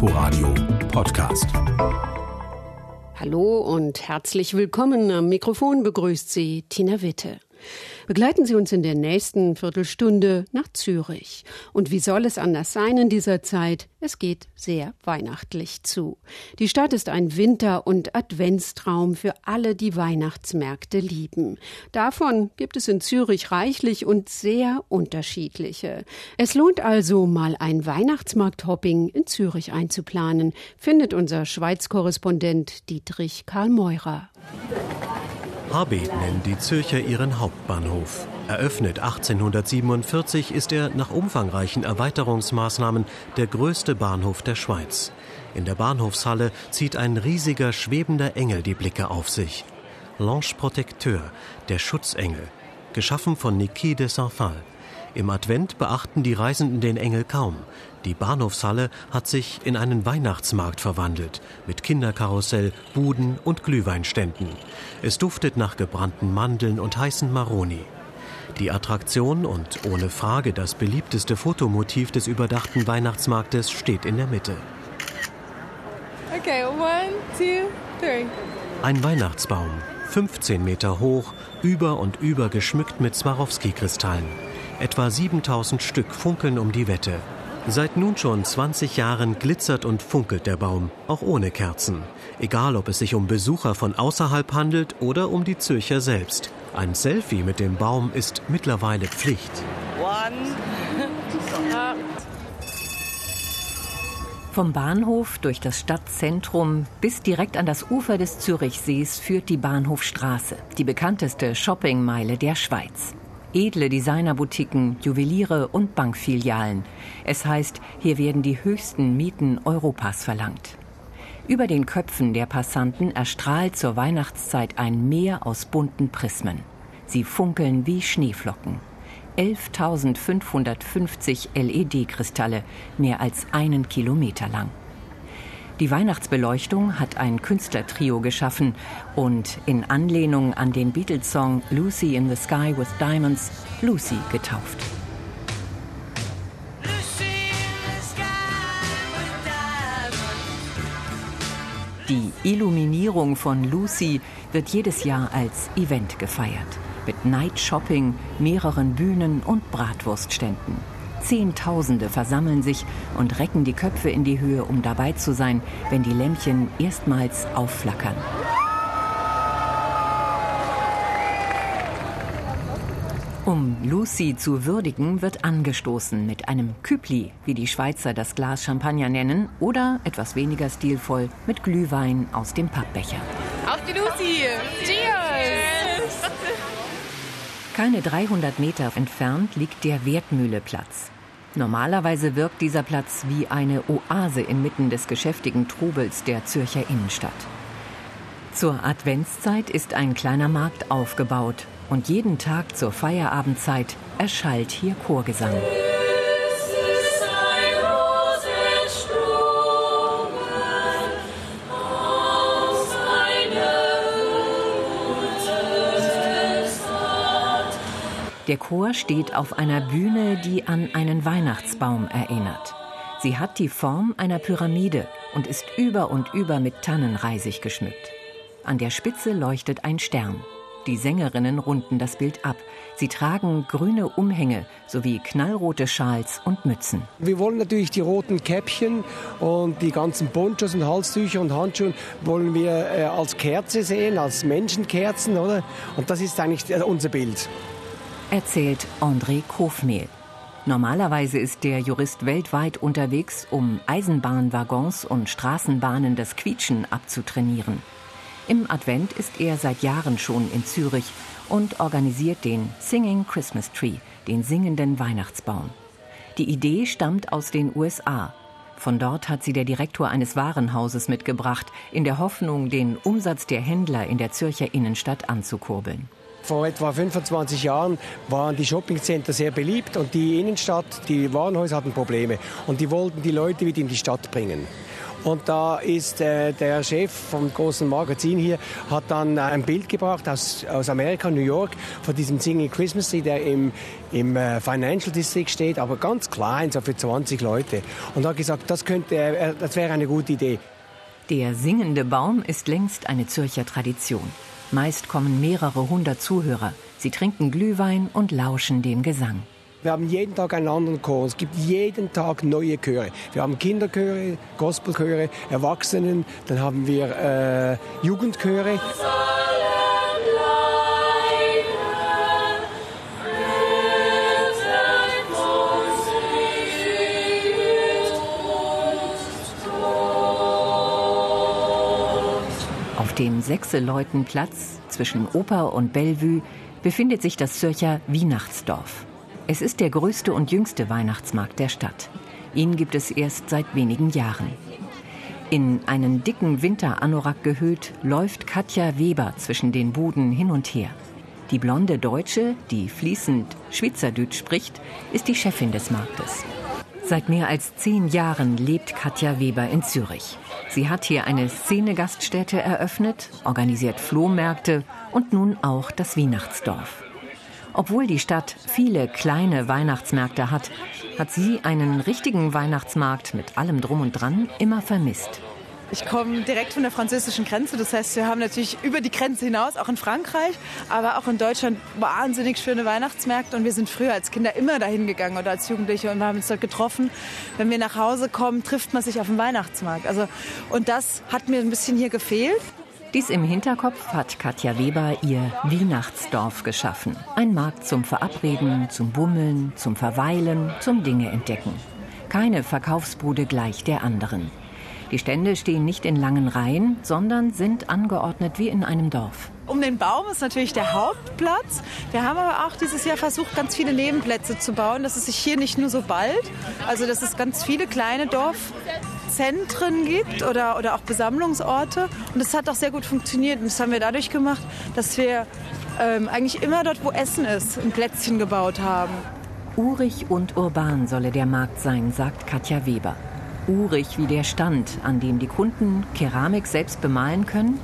Inforadio Podcast. Hallo und herzlich willkommen. Am Mikrofon begrüßt Sie Tina Witte. Begleiten Sie uns in der nächsten Viertelstunde nach Zürich. Und wie soll es anders sein in dieser Zeit? Es geht sehr weihnachtlich zu. Die Stadt ist ein Winter- und Adventstraum für alle, die Weihnachtsmärkte lieben. Davon gibt es in Zürich reichlich und sehr unterschiedliche. Es lohnt also, mal ein Weihnachtsmarkthopping in Zürich einzuplanen, findet unser Schweiz-Korrespondent Dietrich Karl Meurer. Habet nennt die Zürcher ihren Hauptbahnhof. Eröffnet 1847 ist er nach umfangreichen Erweiterungsmaßnahmen der größte Bahnhof der Schweiz. In der Bahnhofshalle zieht ein riesiger schwebender Engel die Blicke auf sich. L'Ange Protecteur, der Schutzengel, geschaffen von Niki de Saint-Phal. Im Advent beachten die Reisenden den Engel kaum. Die Bahnhofshalle hat sich in einen Weihnachtsmarkt verwandelt, mit Kinderkarussell, Buden und Glühweinständen. Es duftet nach gebrannten Mandeln und heißen Maroni. Die Attraktion und ohne Frage das beliebteste Fotomotiv des überdachten Weihnachtsmarktes steht in der Mitte. Okay, one, two, three. Ein Weihnachtsbaum, 15 Meter hoch, über und über geschmückt mit Swarovski-Kristallen. Etwa 7000 Stück funkeln um die Wette. Seit nun schon 20 Jahren glitzert und funkelt der Baum, auch ohne Kerzen. Egal, ob es sich um Besucher von außerhalb handelt oder um die Zürcher selbst. Ein Selfie mit dem Baum ist mittlerweile Pflicht. One. Vom Bahnhof durch das Stadtzentrum bis direkt an das Ufer des Zürichsees führt die Bahnhofstraße, die bekannteste Shoppingmeile der Schweiz edle Designerboutiquen, Juweliere und Bankfilialen. Es heißt, hier werden die höchsten Mieten Europas verlangt. Über den Köpfen der Passanten erstrahlt zur Weihnachtszeit ein Meer aus bunten Prismen. Sie funkeln wie Schneeflocken. 11.550 LED-Kristalle, mehr als einen Kilometer lang. Die Weihnachtsbeleuchtung hat ein Künstlertrio geschaffen und in Anlehnung an den Beatles-Song Lucy in the Sky with Diamonds Lucy getauft. Die Illuminierung von Lucy wird jedes Jahr als Event gefeiert. Mit Night Shopping, mehreren Bühnen und Bratwurstständen. Zehntausende versammeln sich und recken die Köpfe in die Höhe, um dabei zu sein, wenn die Lämpchen erstmals aufflackern. Um Lucy zu würdigen, wird angestoßen mit einem Kübli, wie die Schweizer das Glas Champagner nennen, oder etwas weniger stilvoll mit Glühwein aus dem Pappbecher. Auf die Lucy! Cheers! Keine 300 Meter entfernt liegt der Wertmühleplatz. Normalerweise wirkt dieser Platz wie eine Oase inmitten des geschäftigen Trubels der Zürcher Innenstadt. Zur Adventszeit ist ein kleiner Markt aufgebaut und jeden Tag zur Feierabendzeit erschallt hier Chorgesang. Der Chor steht auf einer Bühne, die an einen Weihnachtsbaum erinnert. Sie hat die Form einer Pyramide und ist über und über mit Tannenreisig geschmückt. An der Spitze leuchtet ein Stern. Die Sängerinnen runden das Bild ab. Sie tragen grüne Umhänge sowie knallrote Schals und Mützen. Wir wollen natürlich die roten Käppchen und die ganzen Ponchos und Halstücher und Handschuhe wollen wir äh, als Kerze sehen, als Menschenkerzen, oder? Und das ist eigentlich unser Bild erzählt André Kofmehl. Normalerweise ist der Jurist weltweit unterwegs, um Eisenbahnwaggons und Straßenbahnen das Quietschen abzutrainieren. Im Advent ist er seit Jahren schon in Zürich und organisiert den Singing Christmas Tree, den singenden Weihnachtsbaum. Die Idee stammt aus den USA. Von dort hat sie der Direktor eines Warenhauses mitgebracht, in der Hoffnung, den Umsatz der Händler in der Zürcher Innenstadt anzukurbeln. Vor etwa 25 Jahren waren die Shoppingcenter sehr beliebt und die Innenstadt, die Warenhäuser hatten Probleme und die wollten die Leute wieder in die Stadt bringen. Und da ist äh, der Chef vom großen Magazin hier, hat dann äh, ein Bild gebracht aus, aus Amerika, New York, von diesem Single Christmas Tree, der im, im äh, Financial District steht, aber ganz klein, so für 20 Leute. Und hat gesagt, das, könnte, äh, das wäre eine gute Idee. Der singende Baum ist längst eine Zürcher Tradition. Meist kommen mehrere hundert Zuhörer. Sie trinken Glühwein und lauschen dem Gesang. Wir haben jeden Tag einen anderen Chor. Es gibt jeden Tag neue Chöre. Wir haben Kinderchöre, Gospelchöre, Erwachsenen, dann haben wir äh, Jugendchöre. Dem Sechseleutenplatz zwischen Oper und Bellevue befindet sich das Zürcher Weihnachtsdorf. Es ist der größte und jüngste Weihnachtsmarkt der Stadt. Ihn gibt es erst seit wenigen Jahren. In einen dicken Winteranorak gehüllt läuft Katja Weber zwischen den Buden hin und her. Die blonde Deutsche, die fließend Schweizerdeutsch spricht, ist die Chefin des Marktes. Seit mehr als zehn Jahren lebt Katja Weber in Zürich. Sie hat hier eine Szenegaststätte eröffnet, organisiert Flohmärkte und nun auch das Weihnachtsdorf. Obwohl die Stadt viele kleine Weihnachtsmärkte hat, hat sie einen richtigen Weihnachtsmarkt mit allem drum und dran immer vermisst. Ich komme direkt von der französischen Grenze. Das heißt, wir haben natürlich über die Grenze hinaus, auch in Frankreich, aber auch in Deutschland wahnsinnig schöne Weihnachtsmärkte. Und wir sind früher als Kinder immer dahin gegangen oder als Jugendliche und wir haben uns dort getroffen. Wenn wir nach Hause kommen, trifft man sich auf dem Weihnachtsmarkt. Also, und das hat mir ein bisschen hier gefehlt. Dies im Hinterkopf hat Katja Weber ihr Weihnachtsdorf geschaffen. Ein Markt zum Verabreden, zum Bummeln, zum Verweilen, zum Dinge entdecken. Keine Verkaufsbude gleich der anderen. Die Stände stehen nicht in langen Reihen, sondern sind angeordnet wie in einem Dorf. Um den Baum ist natürlich der Hauptplatz. Wir haben aber auch dieses Jahr versucht, ganz viele Nebenplätze zu bauen, dass es sich hier nicht nur so bald, also dass es ganz viele kleine Dorfzentren gibt oder, oder auch Besammlungsorte. Und das hat auch sehr gut funktioniert. Und das haben wir dadurch gemacht, dass wir ähm, eigentlich immer dort, wo Essen ist, ein Plätzchen gebaut haben. Urig und urban solle der Markt sein, sagt Katja Weber urig wie der Stand, an dem die Kunden Keramik selbst bemalen können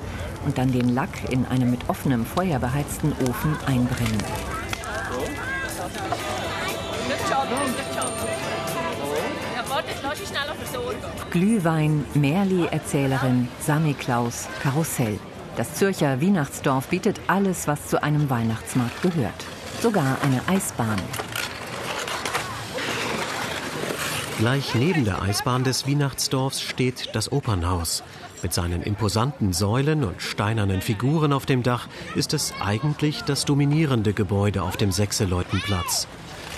und dann den Lack in einem mit offenem Feuer beheizten Ofen einbrennen. Glühwein, Merli-Erzählerin, Samichlaus, Karussell. Das Zürcher Weihnachtsdorf bietet alles, was zu einem Weihnachtsmarkt gehört. Sogar eine Eisbahn. Gleich neben der Eisbahn des Weihnachtsdorfs steht das Opernhaus. Mit seinen imposanten Säulen und steinernen Figuren auf dem Dach ist es eigentlich das dominierende Gebäude auf dem Sechseleutenplatz.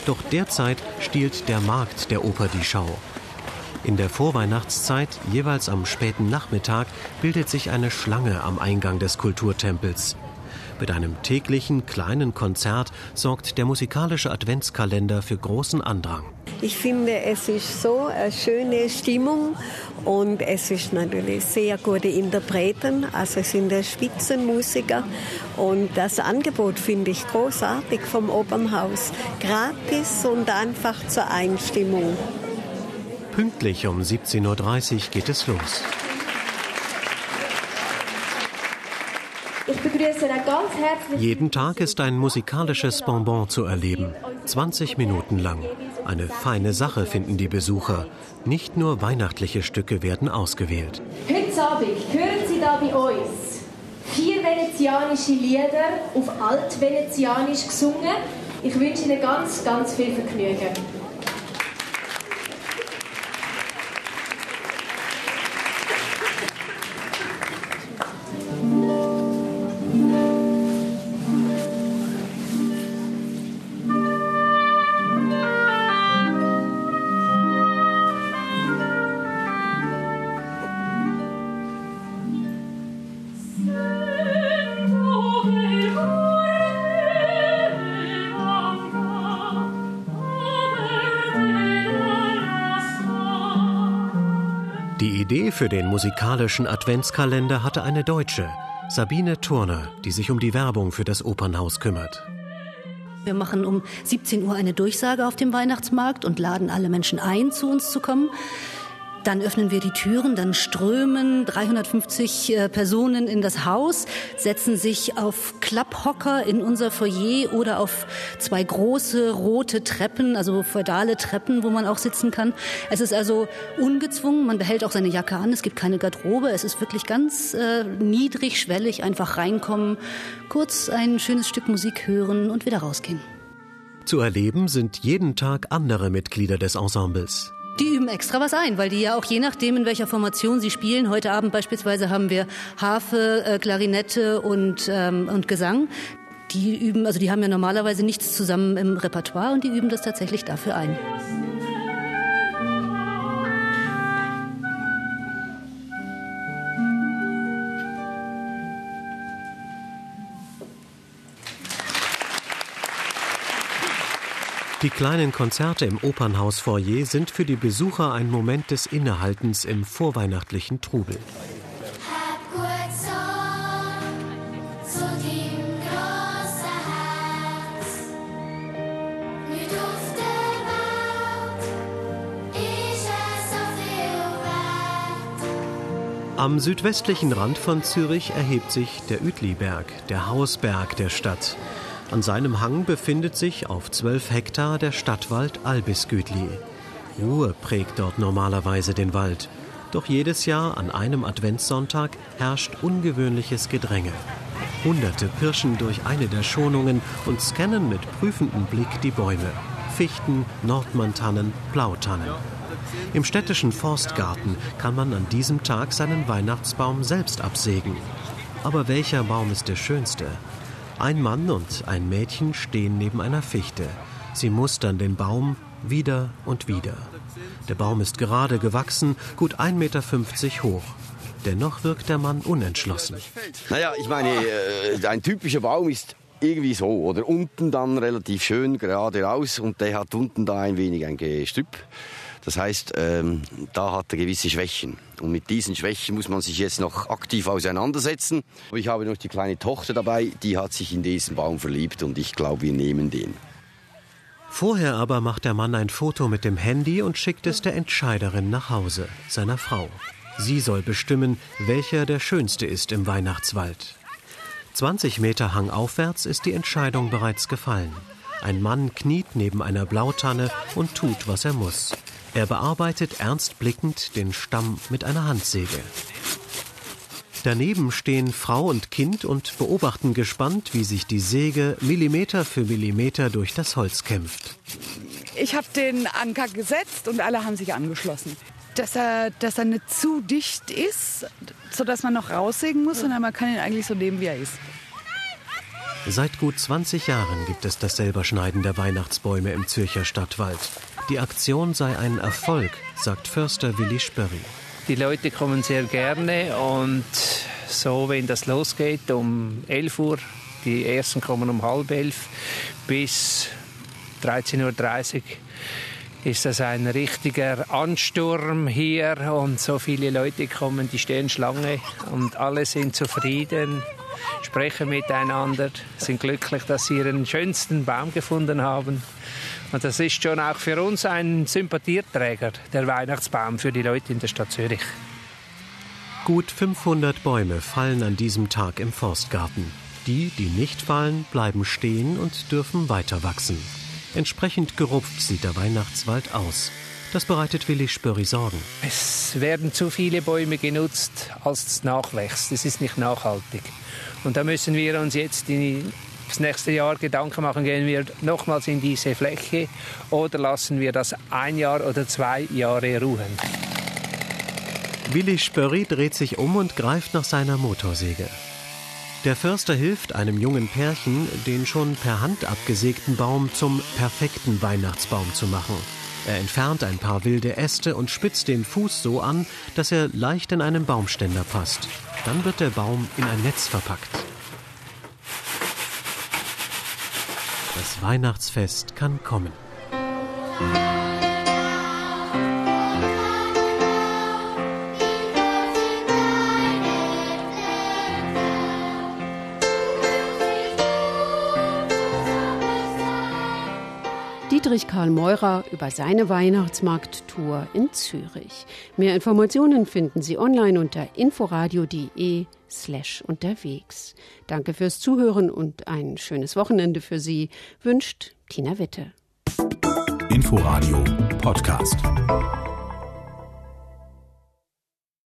Doch derzeit stiehlt der Markt der Oper die Schau. In der Vorweihnachtszeit, jeweils am späten Nachmittag, bildet sich eine Schlange am Eingang des Kulturtempels. Mit einem täglichen kleinen Konzert sorgt der musikalische Adventskalender für großen Andrang. Ich finde, es ist so eine schöne Stimmung und es ist natürlich sehr gute Interpreten, also es sind Spitzenmusiker und das Angebot finde ich großartig vom Opernhaus. Gratis und einfach zur Einstimmung. Pünktlich um 17.30 Uhr geht es los. Ich begrüße ganz herzlich. Jeden Tag ist ein musikalisches Bonbon zu erleben. 20 Minuten lang. Eine feine Sache finden die Besucher. Nicht nur weihnachtliche Stücke werden ausgewählt. Heute Abend hören Sie da bei uns vier venezianische Lieder auf Altvenezianisch gesungen. Ich wünsche Ihnen ganz, ganz viel Vergnügen. Idee für den musikalischen Adventskalender hatte eine Deutsche, Sabine Turner, die sich um die Werbung für das Opernhaus kümmert. Wir machen um 17 Uhr eine Durchsage auf dem Weihnachtsmarkt und laden alle Menschen ein, zu uns zu kommen. Dann öffnen wir die Türen, dann strömen 350 äh, Personen in das Haus, setzen sich auf Klapphocker in unser Foyer oder auf zwei große rote Treppen, also feudale Treppen, wo man auch sitzen kann. Es ist also ungezwungen, man behält auch seine Jacke an, es gibt keine Garderobe, es ist wirklich ganz äh, niedrigschwellig, einfach reinkommen, kurz ein schönes Stück Musik hören und wieder rausgehen. Zu erleben sind jeden Tag andere Mitglieder des Ensembles. Die üben extra was ein, weil die ja auch je nachdem, in welcher Formation sie spielen. Heute Abend beispielsweise haben wir Harfe, äh, Klarinette und, ähm, und Gesang. Die üben, also die haben ja normalerweise nichts zusammen im Repertoire und die üben das tatsächlich dafür ein. Die kleinen Konzerte im Opernhaus Foyer sind für die Besucher ein Moment des Innehaltens im vorweihnachtlichen Trubel. Am südwestlichen Rand von Zürich erhebt sich der Uetliberg, der Hausberg der Stadt. An seinem Hang befindet sich auf zwölf Hektar der Stadtwald Albisgütli. Ruhe prägt dort normalerweise den Wald. Doch jedes Jahr an einem Adventssonntag herrscht ungewöhnliches Gedränge. Hunderte pirschen durch eine der Schonungen und scannen mit prüfendem Blick die Bäume. Fichten, Nordmantannen, Blautannen. Im städtischen Forstgarten kann man an diesem Tag seinen Weihnachtsbaum selbst absägen. Aber welcher Baum ist der schönste? Ein Mann und ein Mädchen stehen neben einer Fichte. Sie mustern den Baum wieder und wieder. Der Baum ist gerade gewachsen, gut 1,50 Meter hoch. Dennoch wirkt der Mann unentschlossen. Naja, ich meine, äh, ein typischer Baum ist irgendwie so, oder unten dann relativ schön gerade raus und der hat unten da ein wenig ein Gestrüpp. Das heißt, ähm, da hat er gewisse Schwächen. Und mit diesen Schwächen muss man sich jetzt noch aktiv auseinandersetzen. Ich habe noch die kleine Tochter dabei, die hat sich in diesen Baum verliebt und ich glaube, wir nehmen den. Vorher aber macht der Mann ein Foto mit dem Handy und schickt es der Entscheiderin nach Hause, seiner Frau. Sie soll bestimmen, welcher der schönste ist im Weihnachtswald. 20 Meter hangaufwärts ist die Entscheidung bereits gefallen. Ein Mann kniet neben einer Blautanne und tut, was er muss. Er bearbeitet ernst blickend den Stamm mit einer Handsäge. Daneben stehen Frau und Kind und beobachten gespannt, wie sich die Säge Millimeter für Millimeter durch das Holz kämpft. Ich habe den Anker gesetzt und alle haben sich angeschlossen. Dass er, dass er nicht zu dicht ist, sodass man noch raussägen muss, sondern man kann ihn eigentlich so nehmen, wie er ist. Seit gut 20 Jahren gibt es das Selberschneiden der Weihnachtsbäume im Zürcher Stadtwald. Die Aktion sei ein Erfolg, sagt Förster Willi Spörri. Die Leute kommen sehr gerne und so, wenn das losgeht um 11 Uhr, die ersten kommen um halb elf bis 13.30 Uhr, ist das ein richtiger Ansturm hier und so viele Leute kommen, die stehen Schlange und alle sind zufrieden, sprechen miteinander, sind glücklich, dass sie ihren schönsten Baum gefunden haben. Und das ist schon auch für uns ein Sympathieträger, der Weihnachtsbaum für die Leute in der Stadt Zürich. Gut 500 Bäume fallen an diesem Tag im Forstgarten. Die, die nicht fallen, bleiben stehen und dürfen weiter wachsen. Entsprechend gerupft sieht der Weihnachtswald aus. Das bereitet Willi Spörri Sorgen. Es werden zu viele Bäume genutzt, als es nachwächst. Das ist nicht nachhaltig. Und da müssen wir uns jetzt die das nächste Jahr Gedanken machen, gehen wir nochmals in diese Fläche oder lassen wir das ein Jahr oder zwei Jahre ruhen. Willi Spörri dreht sich um und greift nach seiner Motorsäge. Der Förster hilft einem jungen Pärchen, den schon per Hand abgesägten Baum zum perfekten Weihnachtsbaum zu machen. Er entfernt ein paar wilde Äste und spitzt den Fuß so an, dass er leicht in einen Baumständer passt. Dann wird der Baum in ein Netz verpackt. Das Weihnachtsfest kann kommen. Friedrich Karl Meurer über seine Weihnachtsmarkttour in Zürich. Mehr Informationen finden Sie online unter inforadio.de slash unterwegs. Danke fürs Zuhören und ein schönes Wochenende für Sie, wünscht Tina Witte. Inforadio Podcast.